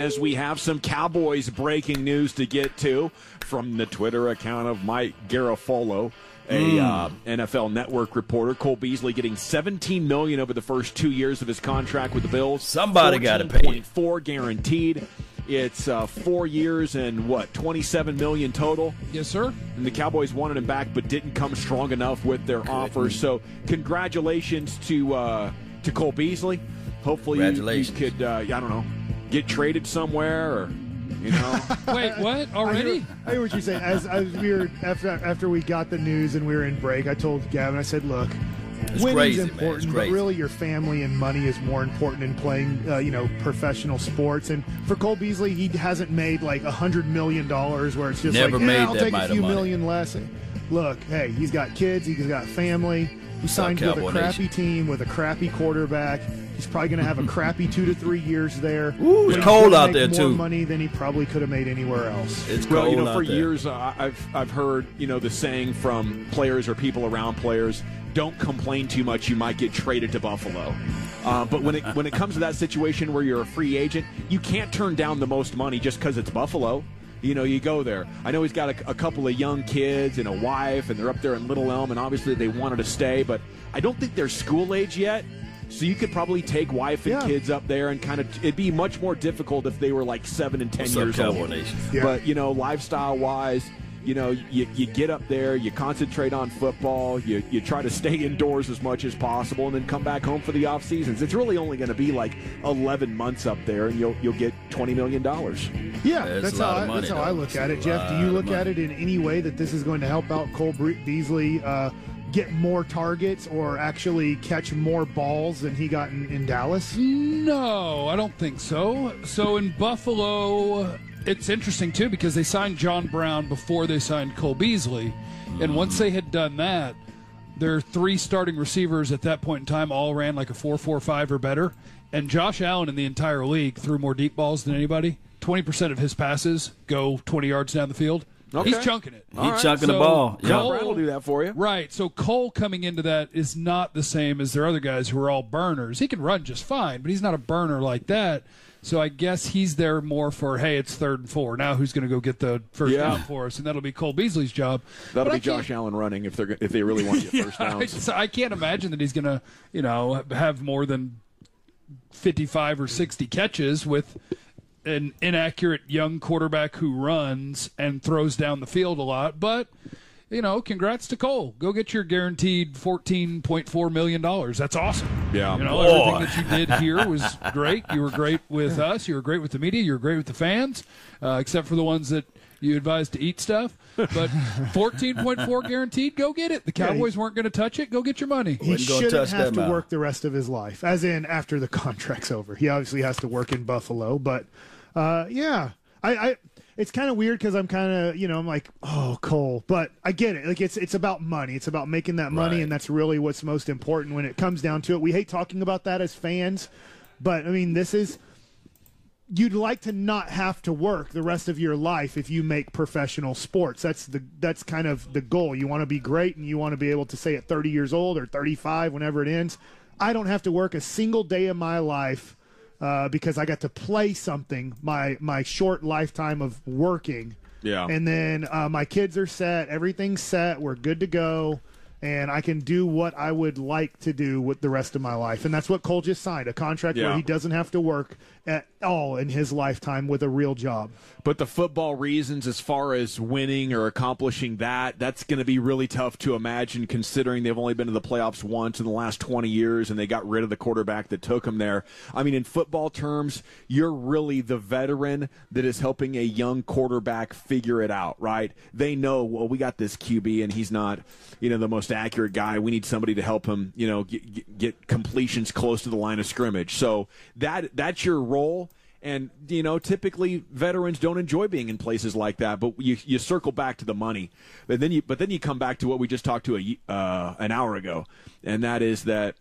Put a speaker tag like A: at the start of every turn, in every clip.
A: as we have some Cowboys breaking news to get to from the Twitter account of Mike Garafolo, a mm. uh, NFL Network reporter. Cole Beasley getting 17 million over the first two years of his contract with the Bills.
B: Somebody got to pay.
A: Four guaranteed. It's uh, four years and what, 27 million total?
C: Yes, sir.
A: And the Cowboys wanted him back, but didn't come strong enough with their offer. So, congratulations to uh, to Cole Beasley. Hopefully, you, you could, uh, I don't know, get traded somewhere or you know.
C: Wait, what? Already? I
D: hear, I hear what you're saying. As, as we were after after we got the news and we were in break, I told Gavin. I said, "Look,
B: it's
D: winning's
B: crazy,
D: important,
B: but
D: really your family and money is more important in playing, uh, you know, professional sports. And for Cole Beasley, he hasn't made like a hundred million dollars, where it's just
B: Never
D: like,
B: made
D: yeah, I'll take a few million less. Look, hey, he's got kids, he's got family. He signed with a crappy
B: Nation.
D: team with a crappy quarterback. He's probably going to have a crappy two to three years there.
B: Ooh, it's cold out there,
D: more
B: too.
D: Money than he probably could have made anywhere else.
B: It's
A: Well,
B: cold
A: you know,
B: out
A: for
B: there.
A: years uh, I've I've heard you know the saying from players or people around players: "Don't complain too much; you might get traded to Buffalo." Uh, but when it when it comes to that situation where you're a free agent, you can't turn down the most money just because it's Buffalo. You know, you go there. I know he's got a, a couple of young kids and a wife, and they're up there in Little Elm, and obviously they wanted to stay, but I don't think they're school age yet. So you could probably take wife and
D: Yeah.
A: kids up there, and kind of it'd be much more difficult if they were like seven and ten
B: What's
A: years
B: Cowboy
A: old.
D: Yeah.
A: But you know, lifestyle wise, you know, you, you get up there, you concentrate on football, you, you try to stay indoors as much as possible, and then come back home for the off seasons. It's really only going to be like 11 months up there, and you'll you'll get 20 million dollars.
D: Yeah,
B: That's
D: that's how I,
B: money,
D: that's how I look
B: It's
D: at it. Jeff, do you look at it in any way that this is going to help out Cole Bre- Beasley uh, get more targets or actually catch more balls than he got in, in Dallas?
C: No, I don't think so. So in Buffalo, it's interesting too because they signed John Brown before they signed Cole Beasley, and mm. once they had done that, their three starting receivers at that point in time all ran like a four-four-five or better, and Josh Allen in the entire league threw more deep balls than anybody. Twenty percent of his passes go twenty yards down the field.
A: Okay.
C: He's chunking it.
B: He chunking the
C: So,
B: ball.
C: Cole-
B: Yeah.
A: John Brown will do that for you.
C: Right. So Cole coming into that is not the same as their other guys who are all burners. He can run just fine, but he's not a burner like that. So I guess he's there more for hey, it's third and four. Now who's going to go get the first
A: Yeah.
C: down for us? And that'll be Cole Beasley's job.
A: That'll
C: But
A: be Josh Allen running if they're if they really want to get first
C: I,
A: downs.
C: just- I can't imagine that he's going to you know have more than fifty-five or sixty catches with an inaccurate young quarterback who runs and throws down the field a lot. But you know, congrats to Cole. Go get your guaranteed fourteen point four million dollars. That's awesome.
A: Yeah.
C: You know,
B: Boy.
C: everything that you did here was great. You were great with us. You were great with the media. You were great with the fans, uh, except for the ones that you advised to eat stuff. But fourteen point four guaranteed. Go get it. The Cowboys weren't going to touch it. Go get your money.
D: He shouldn't
B: touch
D: have to
B: out.
D: work the rest of his life, as in after the contract's over. He obviously has to work in Buffalo, but uh, yeah, I, I it's kind of weird because I'm kind of you know I'm like oh Cole, but I get it. Like it's it's about money. It's about making that money,
B: Right.
D: and that's really what's most important when it comes down to it. We hate talking about that as fans, but I mean this is you'd like to not have to work the rest of your life if you make professional sports. That's the that's kind of the goal. You want to be great and you want to be able to say at 30 years old or 35 whenever it ends, I don't have to work a single day of my life uh, because I got to play something my my short lifetime of working.
A: Yeah.
D: And then uh, my kids are set, everything's set, we're good to go. And I can do what I would like to do with the rest of my life. And that's what Cole just signed a contract
A: Yeah.
D: where he doesn't have to work at all in his lifetime with a real job.
A: But the football reasons, as far as winning or accomplishing that, that's going to be really tough to imagine considering they've only been to the playoffs once in the last 20 years and they got rid of the quarterback that took them there. I mean, in football terms, you're really the veteran that is helping a young quarterback figure it out, right? They know, well, we got this QB and he's not, you know, the most accurate guy. We need somebody to help him, you know, get, get, completions close to the line of scrimmage. So that that's your role. And you know, typically veterans don't enjoy being in places like that. But you, you circle back to the money, but then you but then you come back to what we just talked to a, uh, an hour ago, and that is that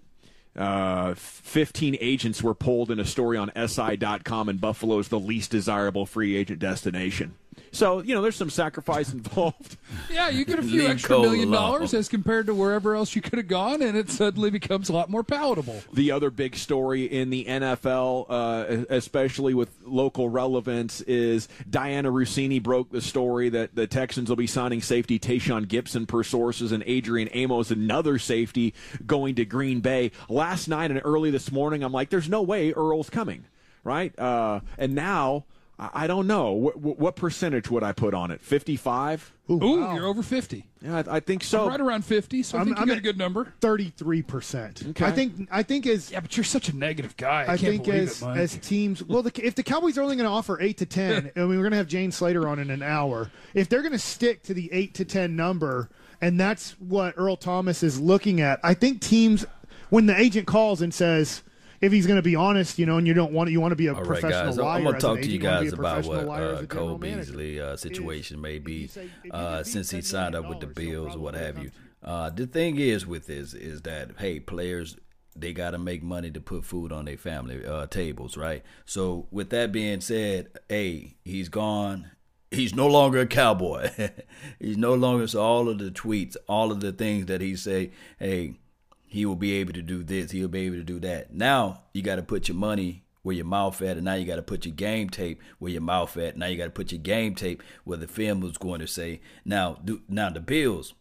A: uh, 15 agents were pulled in a story on SI.com, and Buffalo is the least desirable free agent destination. So you know, there's some sacrifice involved.
C: Yeah, you get a few
B: Leave
C: extra million dollars as compared to wherever else you could have gone, and it suddenly becomes a lot more palatable.
A: The other big story in the NFL, uh, especially with local relevance, is Dianna Russini broke the story that the Texans will be signing safety Tashaun Gipson per sources and Adrian Amos, another safety, going to Green Bay. Last night and early this morning, I'm like, there's no way Earl's coming, right? Uh, and now, I I don't know. What, what percentage would I put on it? 55?
C: Ooh,
D: wow.
C: you're over 50.
A: Yeah, I, I think so.
C: right around 50, so I
D: I'm-
C: think you
D: I'm
C: got a good number.
D: Thirty-three percent.
A: Okay.
D: I think. I think as
C: Yeah, but you're such a negative guy. I,
D: I
C: can't
D: think
C: believe
D: as
C: it, Mike.
D: as teams, well, the, if the Cowboys are only going to offer eight to ten, I mean we're going to have Jane Slater on in an hour, if they're going to stick to the eight to ten number, and that's what Earl Thomas is looking at, I think teams, when the agent calls and says. If he's going to be honest, you know, and you don't want to, you want to be a
B: All right,
D: professional
B: guys.
D: liar.
B: I'm gonna talk to you
D: agent, wanna be
B: guys about what uh, Cole. Beasley uh, situation may be uh, since he signed up with the Bills or what have you. Uh, the thing is with this is that hey, players they got to make money to put food on their family uh, tables, right? So with that being said, hey, he's gone. He's no longer a cowboy. he's no longer so all of the tweets, all of the things that he say, hey, he will be able to do this, he'll be able to do that. Now you got to put your money where your mouth at, and now you got to put your game tape where your mouth at. Now you got to put your game tape where the film was going to say. Now, do, now the Bills,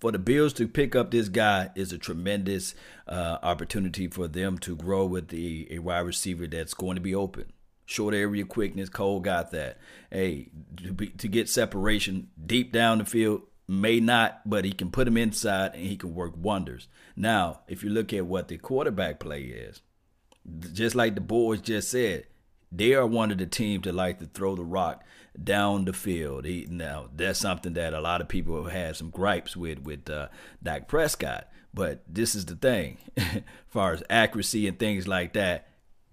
B: for the Bills to pick up this guy is a tremendous uh, opportunity for them to grow with the a wide receiver that's going to be open. Short area quickness, Cole got that. Hey, to, be, to get separation deep down the field, may not, but he can put him inside and he can work wonders. Now, if you look at what the quarterback play is, just like the boys just said, they are one of the teams that like to throw the rock down the field. He, now that's something that a lot of people have some gripes with with uh, Dak Prescott. But this is the thing, as far as accuracy and things like that,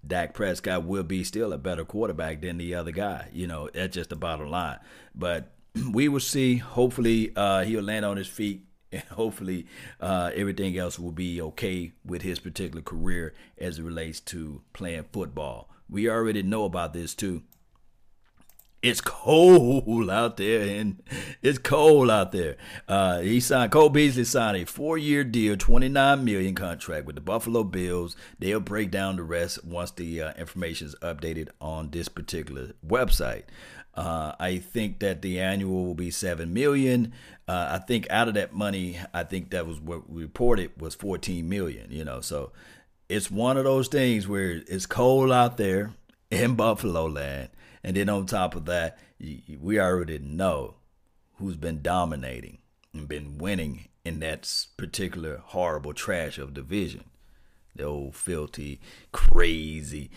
B: Dak Prescott will be still a better quarterback than the other guy. You know, that's just the bottom line. But we will see. Hopefully, uh, he'll land on his feet and hopefully uh, everything else will be okay with his particular career as it relates to playing football. We already know about this too. It's cold out there, and it's cold out there. Uh, he signed Cole Beasley signed a four-year deal, twenty-nine million contract with the Buffalo Bills. They'll break down the rest once the uh, information is updated on this particular website. Uh, I think that the annual will be seven million. Uh, I think out of that money, I think that was what we reported was fourteen million. You know, so it's one of those things where it's cold out there in Buffalo land, and then on top of that, we already know who's been dominating and been winning in that particular horrible trash of division. The old filthy, crazy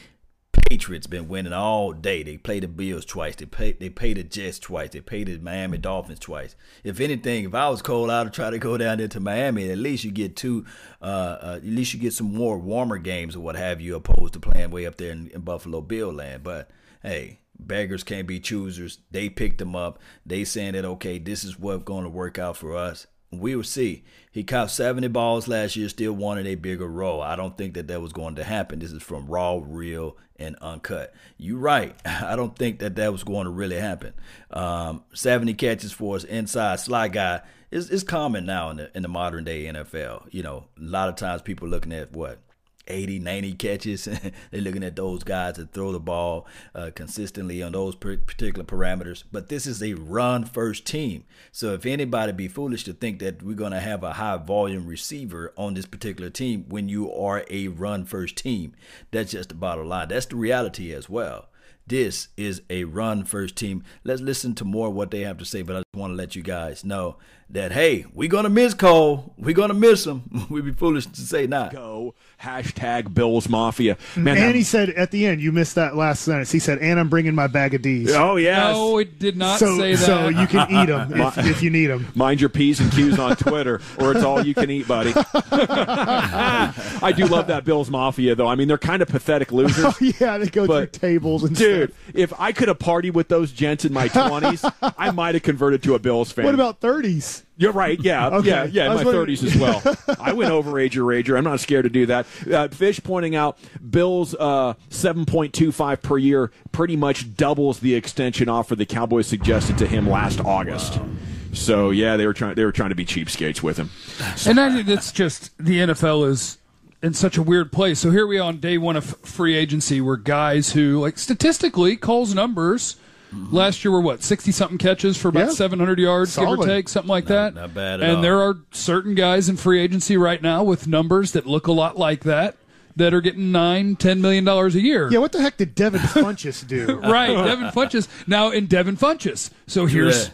B: Patriots been winning all day. They play the Bills twice. They pay they pay the Jets twice. They pay the Miami Dolphins twice. If anything, if I was cold, I'd try to go down there to Miami. At least you get two. Uh, uh, at least you get some more warmer games or what have you, opposed to playing way up there in, in Buffalo Bill land. But hey, beggars can't be choosers. They picked them up. They saying that okay, this is what's going to work out for us. We will see. He caught 70 balls last year, still wanted a bigger role. I don't think that that was going to happen. This is from raw, real, and uncut. You're right. I don't think that that was going to really happen. Um, 70 catches for his inside slot guy is, is common now in the, in the modern day NFL. You know, a lot of times people looking at what 80, 90 catches. They're looking at those guys that throw the ball uh, consistently on those particular parameters. But this is a run first team. So if anybody be foolish to think that we're going to have a high volume receiver on this particular team when you are a run first team, that's just the bottom line. That's the reality as well. This is a run first team. Let's listen to more of what they have to say, but I just want to let you guys know that hey, we're gonna miss Cole. We're gonna miss him. We'd be foolish to say not.
A: Go hashtag Bills Mafia. Man,
D: and
A: that-
D: he said at the end, you missed that last sentence. He said, "And I'm bringing my bag of D's."
A: oh yeah.
C: No, it did not
D: so,
C: say that.
D: so you can eat them if, if you need them.
A: Mind your P's and Q's on Twitter, or it's all you can eat, buddy. I do love that Bills Mafia, though. I mean, they're kind of pathetic losers.
D: Oh, yeah, they go
A: But,
D: through tables and
A: Dude, Dude, if I could have partied with those gents in my 20s, I might have converted to a Bills fan.
D: What about 30s?
A: You're right. Yeah,
D: Okay.
A: yeah, yeah. In my
D: wondering-
A: 30s as well. I went over Rager Rager. I'm not scared to do that. Uh, Fish pointing out Bills uh, 7.25 per year pretty much doubles the extension offer the Cowboys suggested to him last August. So yeah, they were trying. They were trying to be cheapskates with him.
C: And I think that's just the NFL is in such a weird place. So here we are on day one of free agency, where guys who, like statistically, Cole's numbers last year were what sixty something catches for about
D: Yeah.
C: seven hundred yards, give or take, something like that.
B: not bad at
C: and
B: all.
C: there are certain guys in free agency right now with numbers that look a lot like that that are getting nine, ten million dollars a year.
D: Yeah, what the heck did Devin Funchess do?
C: right, Devin Funchess. Now in Devin Funchess. So here's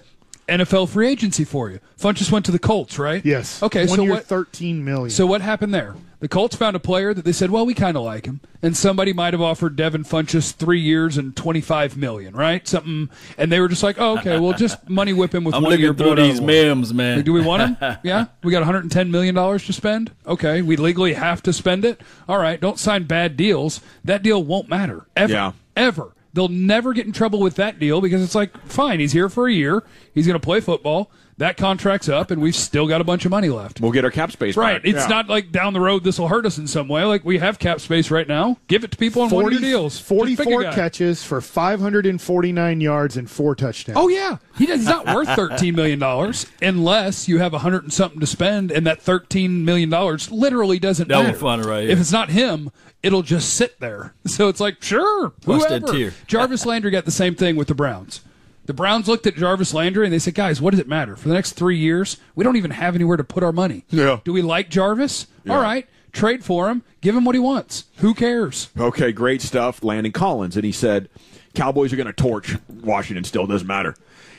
C: NFL free agency for you. Funchess went to the Colts, right?
D: Yes.
C: Okay,
D: One
C: so
D: year,
C: what?
D: 13 million.
C: So what happened there? The Colts found a player that they said, "Well, we kind of like him," and somebody might have offered Devin Funchess three years and twenty five million, right? Something, and they were just like, oh, "Okay, we'll just money whip him with
B: I'm
C: one year."
B: looking through
C: blow it of
B: these
C: the water."
B: memes, man.
C: Like, do we want him? yeah, we got 110 million dollars to spend. Okay, we legally have to spend it. All right, don't sign bad deals. That deal won't matter ever,
A: Yeah.
C: ever. They'll never get in trouble with that deal because it's like, fine, he's here for a year. He's going to play football. That contract's up, and we've still got a bunch of money left.
A: We'll get our cap space
C: Right.
A: back.
C: It's
A: Yeah.
C: not like down the road this will hurt us in some way. Like we have cap space right now. Give it to people on one year deals. Just pick a
D: 44 catches for 549 yards and four touchdowns.
C: Oh yeah, he does, he's not worth thirteen million dollars unless you have a hundred and something to spend, and that thirteen million dollars literally doesn't
B: That was
C: matter.
B: funny right here.
C: If it's not him, it'll just sit there. So it's like sure,
B: Watch
C: whoever.
B: tier.
C: Jarvis Landry got the same thing with the Browns. The Browns looked at Jarvis Landry and they said, "Guys, what does it matter? For the next three years, we don't even have anywhere to put our money.
A: Yeah.
C: Do we like Jarvis? All right, trade for him. Give him what he wants. Who cares?
A: Okay, great stuff. Landon Collins, and he said, "Cowboys are going to torch Washington. Still doesn't matter."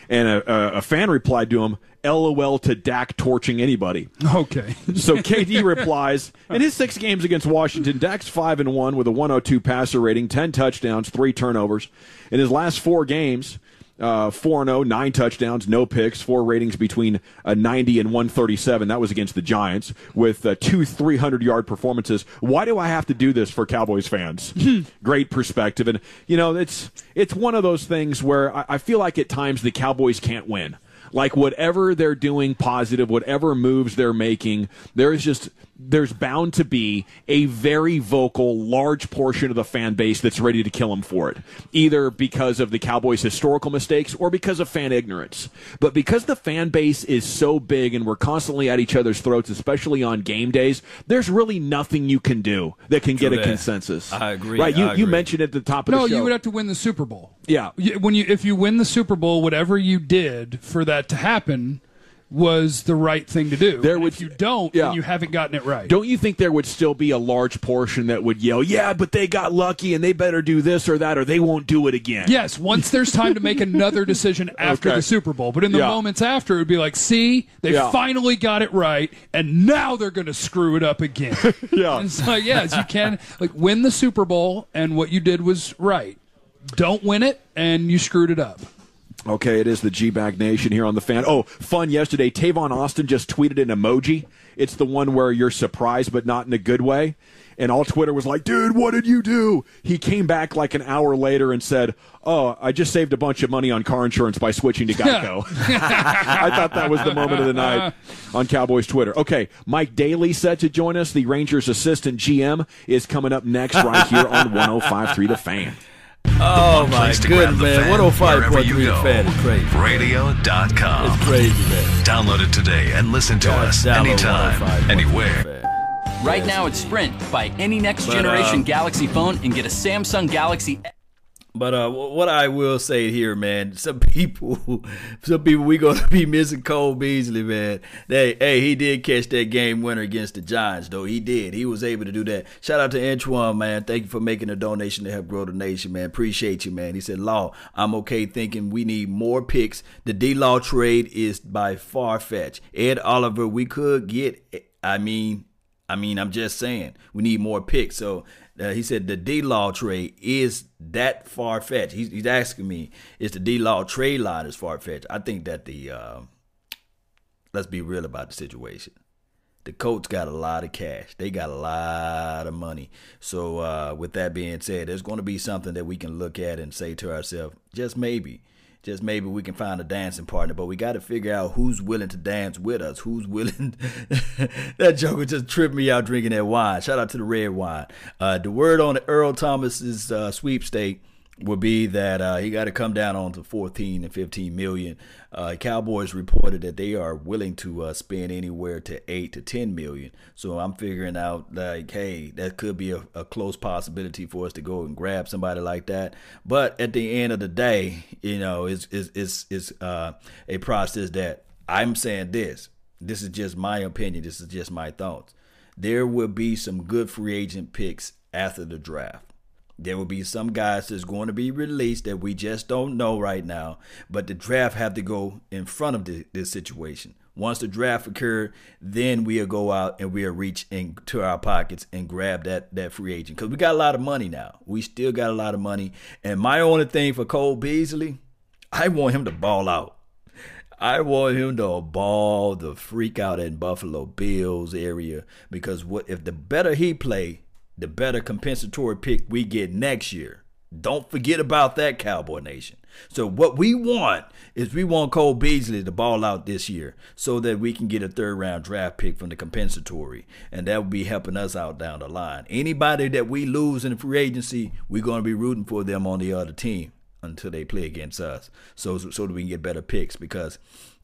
A: And a, a, a fan replied to him, "LOL to Dak torching anybody."
C: Okay.
A: So KD replies, in his six games against Washington, Dak's five and one with a 102 passer rating, 10 touchdowns, three turnovers. In his last four games, uh, 4 0, nine touchdowns, no picks, four ratings between uh, 90 and 137. That was against the Giants with uh, two 300 yard performances. Why do I have to do this for Cowboys fans? Great perspective. And, you know, it's, it's one of those things where I, I feel like at times the Cowboys can't win like whatever they're doing positive whatever moves they're making there's just there's bound to be a very vocal large portion of the fan base that's ready to kill him for it either because of the cowboys historical mistakes or because of fan ignorance but because the fan base is so big and we're constantly at each other's throats especially on game days there's really nothing you can do that can get a
B: that.
A: consensus
B: I agree,
A: right you,
B: I
A: you
B: agree.
A: mentioned at the top of
C: No,
A: the show No,
C: you would have to win the Super Bowl.
A: Yeah.
C: When you if you win the Super Bowl, whatever you did for that to happen was the right thing to do.
A: There
C: And
A: would-
C: if you don't,
A: Yeah.
C: then you haven't gotten it right.
A: Don't you think there would still be a large portion that would yell, "Yeah, but they got lucky and they better do this or that or they won't do it again"?
C: Yes, once there's time to make another decision after
A: Okay.
C: the Super Bowl. But in the
A: Yeah.
C: moments after, it would be like, see, they
A: Yeah.
C: finally got it right, and now they're going to screw it up again.
A: Yeah.
C: And it's like, yes, you can like win the Super Bowl, and what you did was right. Don't win it, and you screwed it up.
A: Okay, it is the G Bag Nation here on the fan. Oh, fun yesterday. Tavon Austin just tweeted an emoji. It's the one where you're surprised but not in a good way. And all Twitter was like, dude, what did you do? He came back like an hour later and said, oh, I just saved a bunch of money on car insurance by switching to Geico. I thought that was the moment of the night on Cowboys Twitter. Okay, Mike Daly set to join us. The Rangers assistant GM is coming up next right here on 105.3 The Fan.
B: Oh my
E: Place to grab
B: goodness,
E: the
B: man!
E: fan
B: One hundred five
E: wherever
B: point
E: you
B: three
E: go.
B: fan is crazy.
E: Radio.com.
B: It's crazy, man.
E: Download it today and listen to us anytime, anywhere.
B: fan.
F: Right now at Sprint, buy any next
B: But,
F: generation
B: uh,
F: Galaxy phone and get a Samsung Galaxy
B: But uh, what I will say here, man, some people, some people, we gonna be missing Cole Beasley, man. They, hey, he did catch that game winner against the Giants, though. He did. He was able to do that. Shout out to Antoine, man. Thank you for making a donation to help grow the nation, man. Appreciate you, man. He said, "Law, I'm okay thinking we need more picks. The D Law trade is by far fetched. Ed Oliver, we could get. I mean, I mean, I'm just saying we need more picks. So uh, he said the D Law trade is that far fetched. He's, he's asking me, is the D Law trade line is far fetched? I think that the uh, let's be real about the situation. The Colts got a lot of cash. They got a lot of money. So, uh, with that being said, there's going to be something that we can look at and say to ourselves, just maybe, just maybe we can find a dancing partner. But we got to figure out who's willing to dance with us. Who's willing? that joker just tripped me out drinking that wine. Shout out to the red wine. Uh, the word on Earl Thomas's uh, sweepstake would be that uh, he got to come down on to 14 and 15 million. Uh, Cowboys reported that they are willing to uh, spend anywhere to 8 to 10 million. So I'm figuring out like, hey, that could be a, a, close possibility for us to go and grab somebody like that. But at the end of the day, you know, it's it's it's, it's uh, a process that I'm saying this. This is just my opinion. This is just my thoughts. There will be some good free agent picks after the draft there will be some guys that's going to be released that we just don't know right now. But the draft have to go in front of the, this situation. Once the draft occur, then we'll go out and we'll reach into our pockets and grab that that free agent because we got a lot of money now. We still got a lot of money. And my only thing for Cole Beasley, I want him to ball out. I want him to ball the freak out in Buffalo Bills area because what if the better he play, the better compensatory pick we get next year. Don't forget about that, Cowboy Nation. So what we want is we want Cole Beasley to ball out this year so that we can get a third round draft pick from the compensatory. And that will be helping us out down the line. Anybody that we lose in the free agency, we're going to be rooting for them on the other team until they play against us. So so that we can get better picks because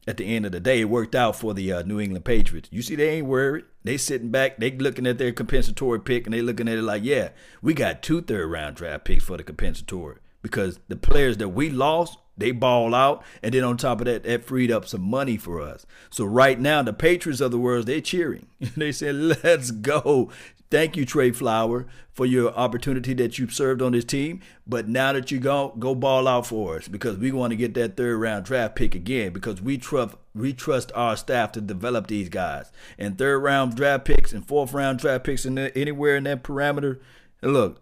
B: at the end of the day, it worked out for the uh, New England Patriots. You see, they ain't worried. They sitting back, they looking at their compensatory pick, and they looking at it like, yeah, we got two third round draft picks for the compensatory because the players that we lost, they ball out, and then on top of that, that freed up some money for us. So right now, the Patriots of the world, they're cheering. they said, let's go. Thank you, Trey Flower, for your opportunity that you've served on this team. But now that you go go ball out for us because we want to get that third round draft pick again because we trust we trust our staff to develop these guys. And third round draft picks and fourth round draft picks the, anywhere in that parameter. look,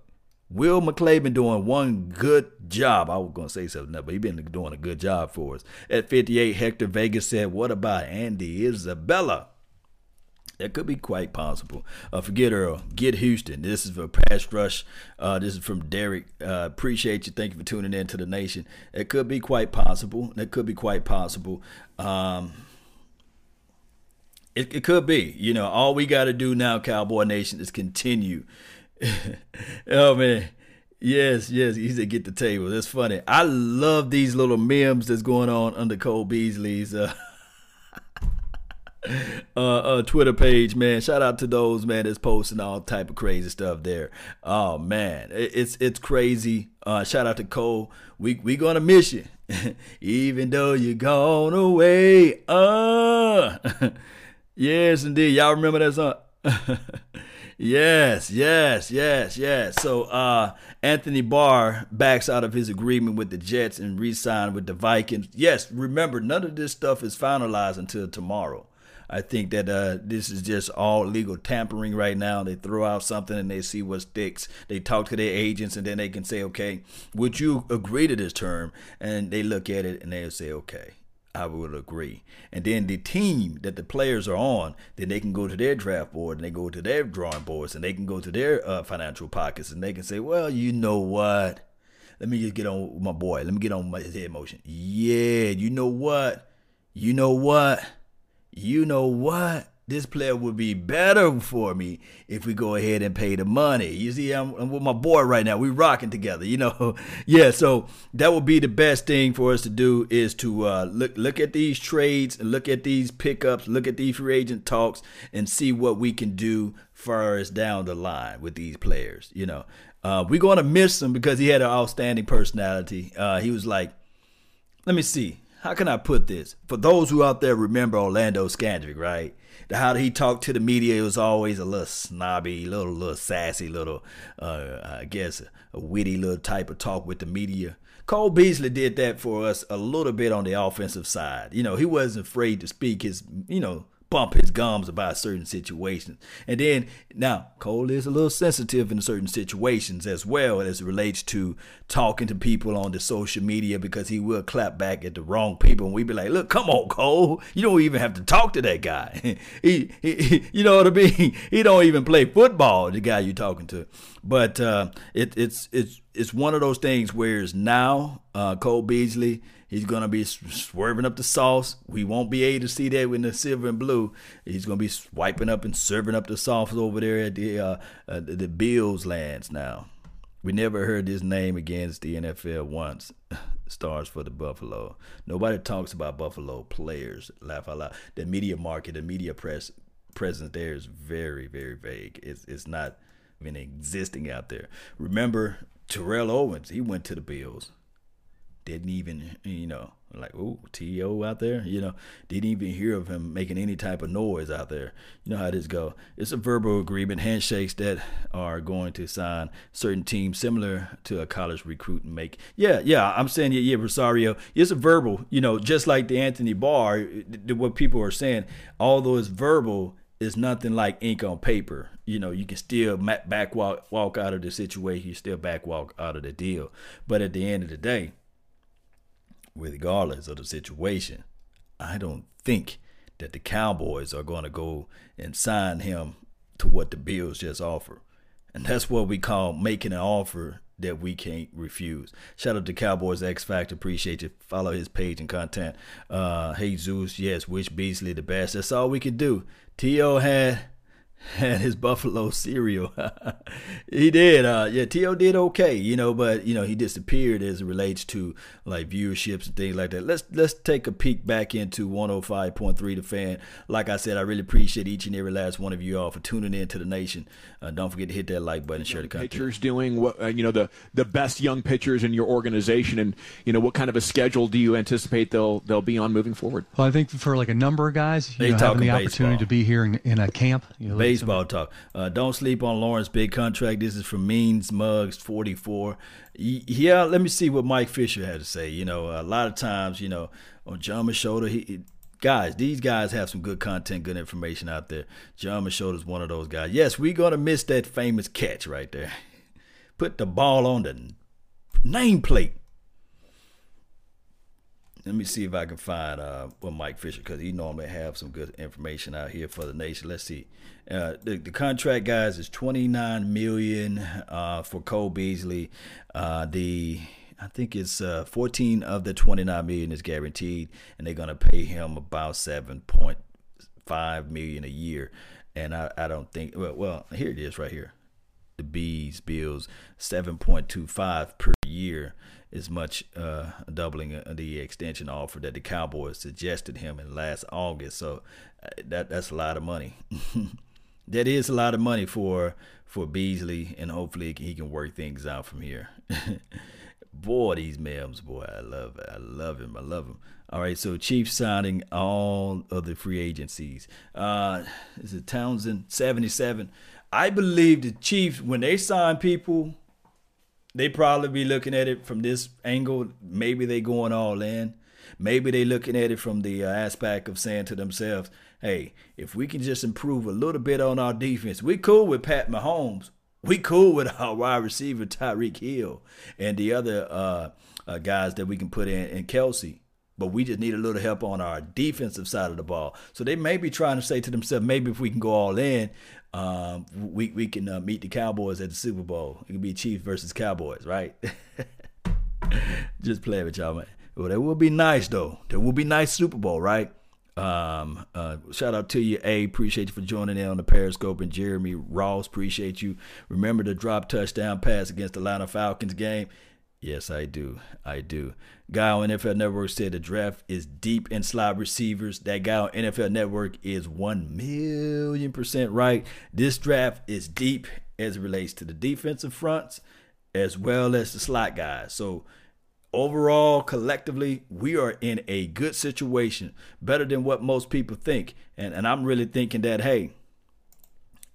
B: Will McClay been doing one good job. I was gonna say something, but he been doing a good job for us. At 58, Hector Vegas said, "What about Andy Isabella?" That could be quite possible. Uh, forget Earl. Get Houston. This is for Pass Rush. Uh, this is from Derek. Uh, appreciate you. Thank you for tuning in to the nation. It could be quite possible. That could be quite possible. Um, it, it could be. You know, all we got to do now, Cowboy Nation, is continue. oh, man. Yes, yes. He said, get the table. That's funny. I love these little memes that's going on under Cole Beasley's. Uh, uh, uh, Twitter page, man. Shout out to those man that's posting all type of crazy stuff there. Oh man, it's it's crazy. Uh, shout out to Cole. We we gonna miss you, even though you're gone away. Uh, yes indeed. Y'all remember that song? yes, yes, yes, yes. So uh, Anthony Barr backs out of his agreement with the Jets and re-signed with the Vikings. Yes, remember none of this stuff is finalized until tomorrow. I think that uh, this is just all legal tampering right now. They throw out something and they see what sticks. They talk to their agents and then they can say, okay, would you agree to this term? And they look at it and they'll say, okay. I would agree. And then the team that the players are on, then they can go to their draft board and they go to their drawing boards and they can go to their uh, financial pockets and they can say, well, you know what? Let me just get on my boy. Let me get on his head motion. Yeah, you know what? You know what? You know what? This player would be better for me if we go ahead and pay the money. You see, I'm, I'm with my boy right now. We rocking together, you know. yeah, so that would be the best thing for us to do is to uh, look look at these trades and look at these pickups, look at these free agent talks, and see what we can do far as down the line with these players. You know, uh, we're going to miss him because he had an outstanding personality. Uh, he was like, let me see how can I put this? For those who out there remember Orlando Scandrick, right? How he talked to the media, it was always a little snobby, little, little sassy, little, uh, I guess, a witty little type of talk with the media. Cole Beasley did that for us a little bit on the offensive side. You know, he wasn't afraid to speak his, you know, bump his gums about certain situations. And then now Cole is a little sensitive in certain situations as well as it relates to talking to people on the social media because he will clap back at the wrong people and we be like, look, come on, Cole, you don't even have to talk to that guy. he, he, you know what I mean? He don't even play football. The guy you're talking to, but uh, it, it's it's it's one of those things where it's now uh, Cole Beasley He's gonna be swerving up the sauce. We won't be able to see that in the silver and blue. He's gonna be swiping up and serving up the sauce over there at the uh, uh, the Bills lands now. We never heard this name against the NFL once. Stars for the Buffalo. Nobody talks about Buffalo players. Laugh out loud. The media market, the media press presence there is very, very vague. It's it's not even existing out there. Remember Terrell Owens? He went to the Bills didn't even, you know, like, oh, T.O. out there, you know, didn't even hear of him making any type of noise out there. You know how this go. It's a verbal agreement, handshakes that are going to sign certain teams similar to a college recruit make. Yeah, yeah, I'm saying, yeah, yeah, Rosario, it's a verbal, you know, just like the Anthony Barr, what people are saying, although it's verbal, it's nothing like ink on paper. You know, you can still back walk, walk out of the situation, you still back walk out of the deal. But at the end of the day, regardless of the situation, I don't think that the Cowboys are going to go and sign him to what the Bills just offer. And that's what we call making an offer that we can't refuse. Shout out to Cowboys X Factor. Appreciate you. Follow his page and content. Uh, hey Zeus, yes, wish Beasley the best. That's all we can do. T.O. had had his buffalo cereal. he did. Uh, yeah, T.O. did okay, you know, but you know he disappeared as it relates to like viewerships and things like that. Let's let's take a peek back into 105.3 The Fan. Like I said, I really appreciate each and every last one of you all for tuning in to the nation. Uh, don't forget to hit that like button, share the content.
A: Pitchers doing what uh, you know the the best young pitchers in your organization, and you know what kind of a schedule do you anticipate they'll they'll be on moving forward?
G: Well, I think for like a number of guys, you know, having the opportunity to be here in, in a camp, you know,
B: baseball talk. Uh, don't sleep on Lawrence big contract. This is from Means Mugs forty four. Yeah, let me see what Mike Fisher had to say. You know, a lot of times, you know, on Jon Machota, he guys, these guys have some good content, good information out there. Jon Machota is one of those guys. Yes, we're gonna miss that famous catch right there. Put the ball on the nameplate. Let me see if I can find uh, what Mike Fisher because he normally have some good information out here for the nation. Let's see. Uh, the, the contract guys is twenty nine million uh, for Cole Beasley. Uh, the I think it's uh, 14 of the 29 million is guaranteed, and they're gonna pay him about 7.5 million a year. And I, I don't think well, well here it is right here. The Bees bills 7.25 per year is much uh, doubling the extension offer that the Cowboys suggested him in last August. So uh, that that's a lot of money. that is a lot of money for for Beasley, and hopefully he can work things out from here. boy, these Mims, boy, I love. I love him. I love him. All right, so Chiefs signing all of the free agencies. Uh, is it Townsend seventy seven? I believe the Chiefs when they sign people they probably be looking at it from this angle. Maybe they going all in. Maybe they looking at it from the uh, aspect of saying to themselves, "Hey, if we can just improve a little bit on our defense, we cool with Pat Mahomes. We cool with our wide receiver Tyreek Hill and the other uh, uh, guys that we can put in, in Kelce." but we just need a little help on our defensive side of the ball. So they may be trying to say to themselves, maybe if we can go all in, um, we we can uh, meet the Cowboys at the Super Bowl. It can be Chiefs versus Cowboys, right? Just play with y'all, man. Well, that will be nice though. That will be nice Super Bowl, right? Um, uh, shout out to you, A. Appreciate you for joining in on the Periscope, and Jeremy Ross. Appreciate you. Remember the drop touchdown pass against the Atlanta Falcons game. Yes, I do. I do. Guy on NFL Network said the draft is deep in slot receivers. That guy on NFL Network is 1 million percent right. This draft is deep as it relates to the defensive fronts as well as the slot guys. So, overall, collectively, we are in a good situation, better than what most people think. And, and I'm really thinking that, hey,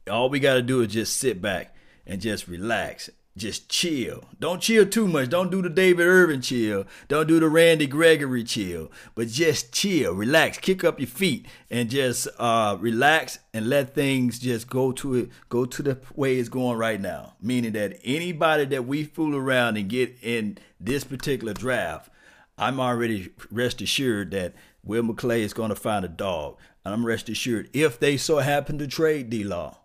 B: all we got to do is just sit back and just relax just chill. Don't chill too much. Don't do the David Irving chill. Don't do the Randy Gregory chill. But just chill, relax, kick up your feet, and just uh, relax and let things just go to it, go to the way it's going right now. Meaning that anybody that we fool around and get in this particular draft, I'm already rest assured that Will McClay is going to find a dog. And I'm rest assured if they so happen to trade D Law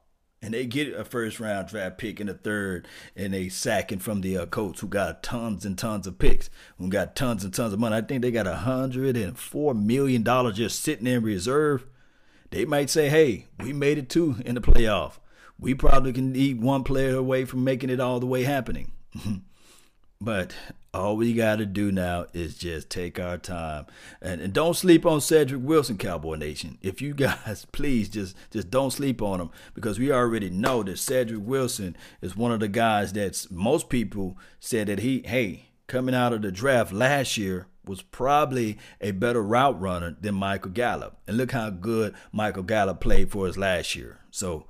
B: and they get a first round draft pick in the third, and they sacking from the uh, Colts who got tons and tons of picks, who got tons and tons of money. I think they got a hundred and four million dollars just sitting in reserve. They might say, "Hey, we made it two in the playoff. We probably can eat one player away from making it all the way happening." But all we got to do now is just take our time and, and don't sleep on Cedric Wilson, Cowboy Nation. If you guys please just just don't sleep on him because we already know that Cedric Wilson is one of the guys that most people said that he hey coming out of the draft last year was probably a better route runner than Michael Gallup. And look how good Michael Gallup played for us last year. So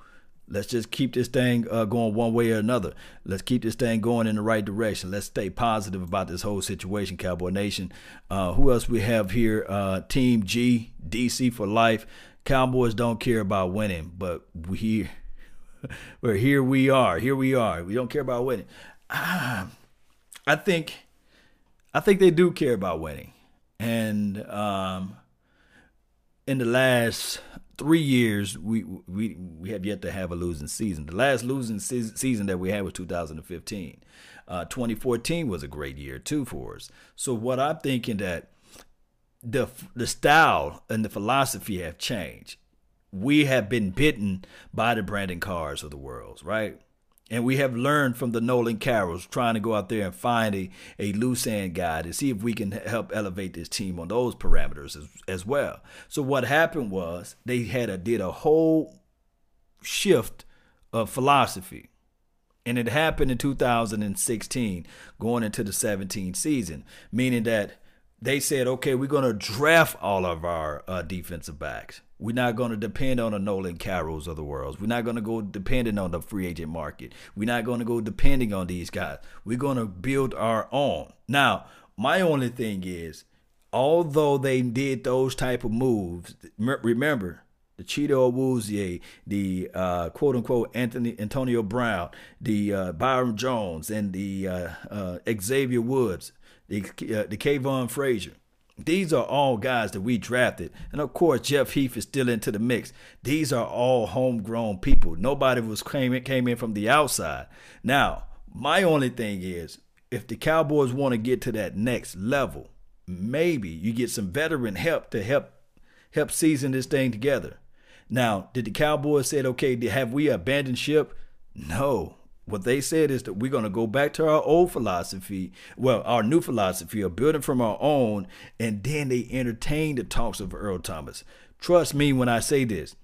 B: Let's just keep this thing uh, going one way or another. Let's keep this thing going in the right direction. Let's stay positive about this whole situation, Cowboy Nation. Uh, who else we have here? Uh, Team G, DC for life. Cowboys don't care about winning, but we're here. We are here. We are. We don't care about winning. Ah, I think, I think they do care about winning, and um, in the last three years, we we we have yet to have a losing season. The last losing se- season that we had was 2015. Uh, 2014 was a great year too for us. So what I'm thinking that the the style and the philosophy have changed. We have been bitten by the Brandon Carrs of the world, right? And we have learned from the Nolan Carrolls trying to go out there and find a, a loose end guy to see if we can help elevate this team on those parameters as, as well. So what happened was they had a did a whole shift of philosophy. And it happened in 2016, going into the 17 season, meaning that they said, okay, we're going to draft all of our uh, defensive backs. We're not going to depend on the Nolan Carrolls of the world. We're not going to go depending on the free agent market. We're not going to go depending on these guys. We're going to build our own. Now, my only thing is, although they did those type of moves, remember the Chido Awuzie, the uh, quote unquote Anthony Antonio Brown, the uh, Byron Jones, and the uh, uh Xavier Woods, the uh, the Kavon Frazier. These are all guys that we drafted. And of course, Jeff Heath is still into the mix. These are all homegrown people. Nobody was came came in from the outside. Now, my only thing is if the Cowboys want to get to that next level, maybe you get some veteran help to help help season this thing together. Now, did the Cowboys said, okay, have we abandoned ship? No, what they said is that we're going to go back to our old philosophy, well, our new philosophy of building from our own, and then they entertain the talks of Earl Thomas. Trust me when I say this.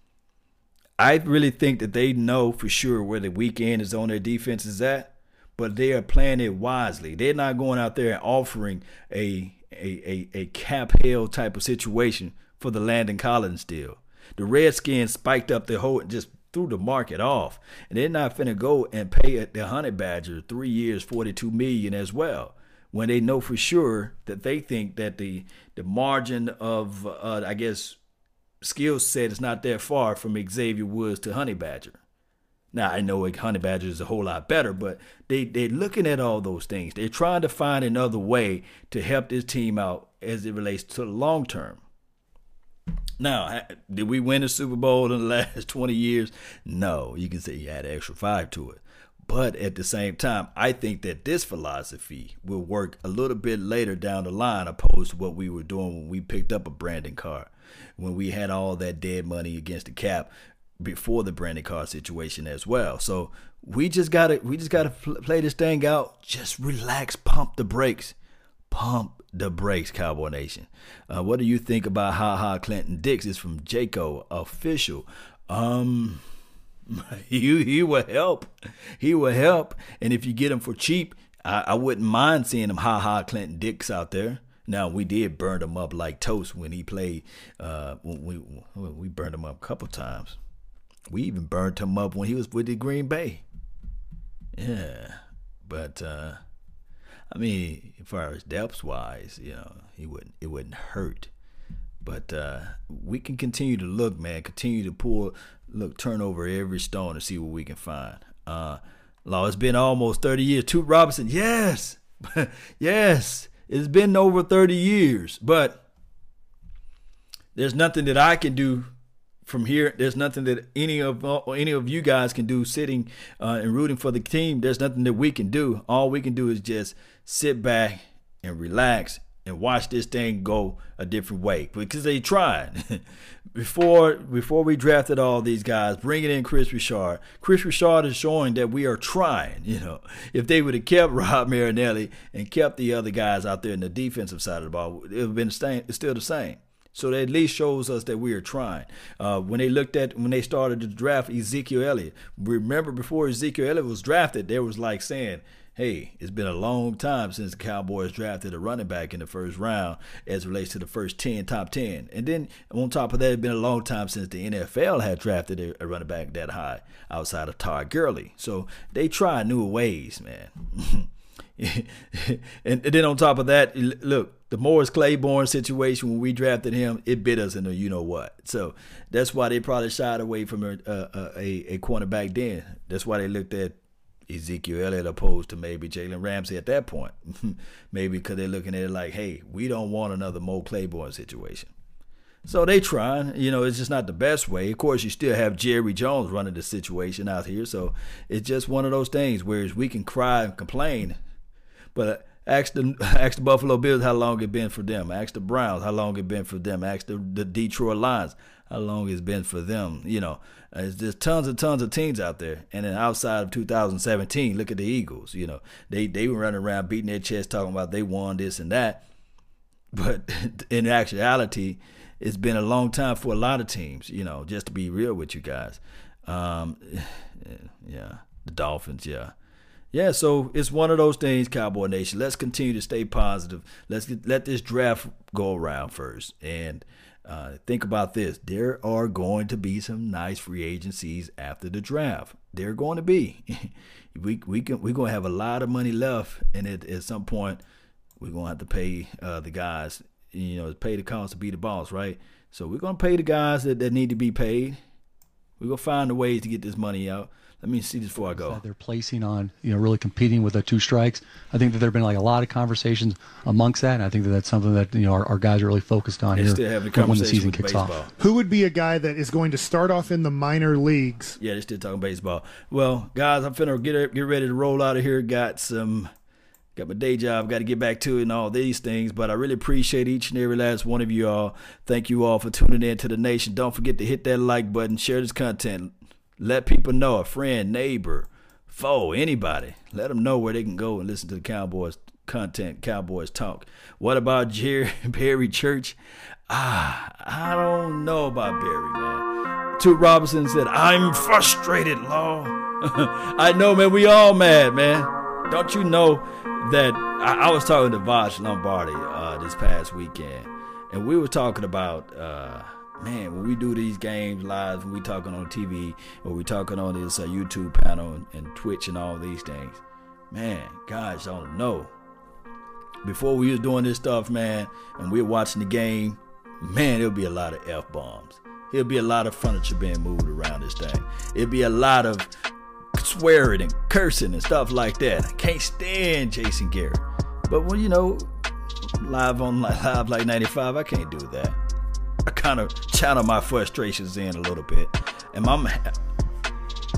B: I really think that they know for sure where the weekend is on their defense is at, but they are playing it wisely. They're not going out there and offering a a, a, a cap hell type of situation for the Landon Collins deal. The Redskins spiked up their whole just threw the market off. And they're not finna go and pay the honey badger three years, forty-two million as well. When they know for sure that they think that the the margin of uh, I guess skill set is not that far from Xavier Woods to Honey Badger. Now I know Honey Badger is a whole lot better, but they they're looking at all those things. They're trying to find another way to help this team out as it relates to the long term. Now, did we win a Super Bowl in the last 20 years? No. You can say you had an extra five to it. But at the same time, I think that this philosophy will work a little bit later down the line, opposed to what we were doing when we picked up a Brandon Carr, when we had all that dead money against the cap before the Brandon Carr situation as well. So we just gotta we just gotta play this thing out. Just relax, pump the brakes, pump the brakes, Cowboy Nation. Uh, what do you think about Ha Ha Clinton Dix? Is from Jaco official. Um, he he will help. He will help. And if you get him for cheap, I, I wouldn't mind seeing him Ha Ha Clinton Dix out there. Now we did burn him up like toast when he played. Uh, we we burned him up a couple times. We even burned him up when he was with the Green Bay. Yeah, but uh, I mean, as far as depth wise, you know, he wouldn't it wouldn't hurt. But uh, we can continue to look, man. Continue to pull, look, turn over every stone to see what we can find. Uh, Law, it's been almost 30 years. Toot Robinson, yes, yes, it's been over 30 years. But there's nothing that I can do from here. There's nothing that any of uh, any of you guys can do sitting uh, and rooting for the team. There's nothing that we can do. All we can do is just sit back and relax and watch this thing go a different way because they tried before before we drafted all these guys bringing in Kris Richard. Kris Richard is showing that we are trying. You know, if they would have kept Rod Marinelli and kept the other guys out there in the defensive side of the ball, it would have been the same, it's still the same. So that at least shows us that we are trying. Uh, when they looked at when they started to draft Ezekiel Elliott, remember before Ezekiel Elliott was drafted, there was like saying hey, it's been a long time since the Cowboys drafted a running back in the first round as relates to the first 10, top 10. And then on top of that, it's been a long time since the NFL had drafted a, a running back that high outside of Todd Gurley. So they try new ways, man. and, then on top of that, look, the Morris Claiborne situation when we drafted him, it bit us in the you know what. So that's why they probably shied away from a a, a, a cornerback then. That's why they looked at Ezekiel Elliott opposed to maybe Jalen Ramsey at that point. maybe because they're looking at it like, hey, we don't want another Mo Claiborne situation. So they try. You know, it's just not the best way. Of course, you still have Jerry Jones running the situation out here. So it's just one of those things where we can cry and complain, but ask the ask the Buffalo Bills how long it been for them. Ask the Browns how long it been for them. Ask the, the Detroit Lions how long it's been for them. You know, there's tons and tons of teams out there. And then outside of 2017, look at the Eagles. You know, they they were running around beating their chest talking about they won this and that. But in actuality, it's been a long time for a lot of teams. You know, just to be real with you guys. Um, yeah, the Dolphins. Yeah. Yeah, so it's one of those things, Cowboy Nation. Let's continue to stay positive. Let's get, let this draft go around first, and uh, think about this: there are going to be some nice free agencies after the draft. They're going to be. we we can we're going to have a lot of money left, and at, at some point, we're going to have to pay uh, the guys. You know, pay the cost to be the boss, right? So we're going to pay the guys that, that need to be paid. We're going to find the ways to get this money out let me see this before I go.
G: They're placing on, you know, really competing with the two strikes. I think that there have been like a lot of conversations amongst that, and I think that that's something that you know our, our guys are really focused on
B: they
G: here
B: still having when the season kicks baseball.
D: off. Who would be a guy that is going to start off in the minor leagues?
B: Yeah, they're still talking baseball. Well, guys, I'm finna get get ready to roll out of here. Got some. Got my day job, got to get back to it and all these things. But I really appreciate each and every last one of you all. Thank you all for tuning in to the nation. Don't forget to hit that like button, share this content. Let people know, a friend, neighbor, foe, anybody. Let them know where they can go and listen to the Cowboys content, Cowboys talk. What about Jerry Barry Church? Ah, I don't know about Barry, man. Toot Robinson said, I'm frustrated, Law. I know, man. We all mad, man. Don't you know that I, I was talking to Vosh Lombardi uh, this past weekend, and we were talking about uh, man, when we do these games live, when we talking on TV, or we talking on this uh, YouTube panel and, and, Twitch and all these things, man, guys don't know. Before we was doing this stuff, man, and we were watching the game, man, there'll be a lot of f bombs. There'll be a lot of furniture being moved around this thing. It'll be a lot of swearing and cursing and stuff like that. I can't stand Jason Garrett. But when you know, live on live like 95, I can't do that. I kind of channel my frustrations in a little bit. And I'm,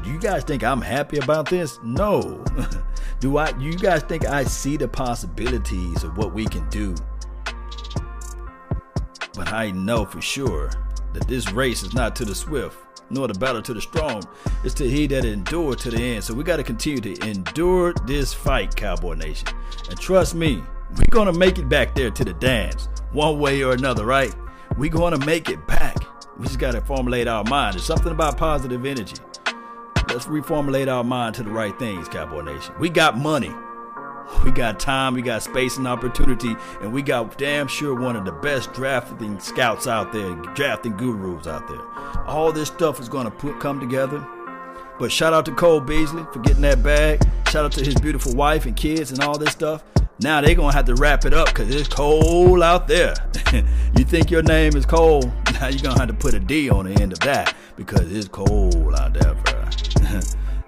B: do you guys think I'm happy about this? No. do I? You guys think I see the possibilities of what we can do? But I know for sure that this race is not to the swift, nor the battle to the strong. It's to he that endure to the end. So we got to continue to endure this fight, Cowboy Nation. And trust me, we're gonna make it back there to the dance, one way or another, right? We going to make it back. We just got to formulate our mind. There's something about positive energy. Let's reformulate our mind to the right things, Cowboy Nation. We got money. We got time, we got space and opportunity, and we got damn sure one of the best drafting scouts out there, drafting gurus out there. All this stuff is going to put, come together. But shout out to Cole Beasley for getting that bag. Shout out to his beautiful wife and kids and all this stuff. Now they gonna have to wrap it up because it's cold out there. you think your name is Cole? Now you're gonna have to put a D on the end of that because it's cold out there, bro.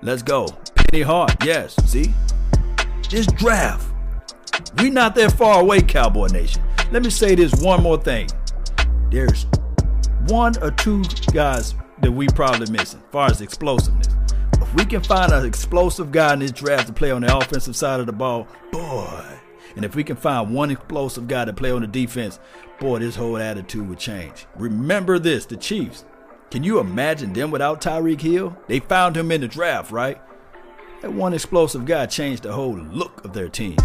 B: Let's go. Penny Hart, yes. See? This draft. We not that far away, Cowboy Nation. Let me say this one more thing. There's one or two guys that we probably missing, as far as explosiveness. If we can find an explosive guy in this draft to play on the offensive side of the ball, boy. And if we can find one explosive guy to play on the defense, boy, this whole attitude would change. Remember this the Chiefs. Can you imagine them without Tyreek Hill? They found him in the draft, right? That one explosive guy changed the whole look of their team.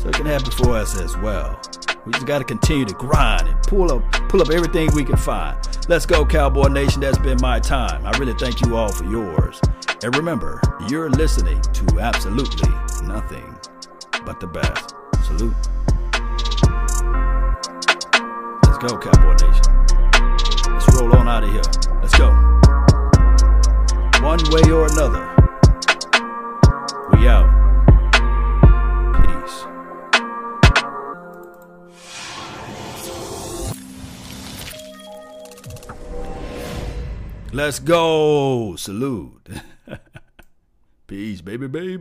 B: So it can happen for us as well. We just got to continue to grind and pull up, pull up everything we can find. Let's go, Cowboy Nation. That's been my time. I really thank you all for yours. And remember, you're listening to absolutely nothing but the best. Salute. Let's go, Cowboy Nation. Let's roll on out of here. Let's go. One way or another. We out. Peace. Let's go. Salute. Peace, baby, baby.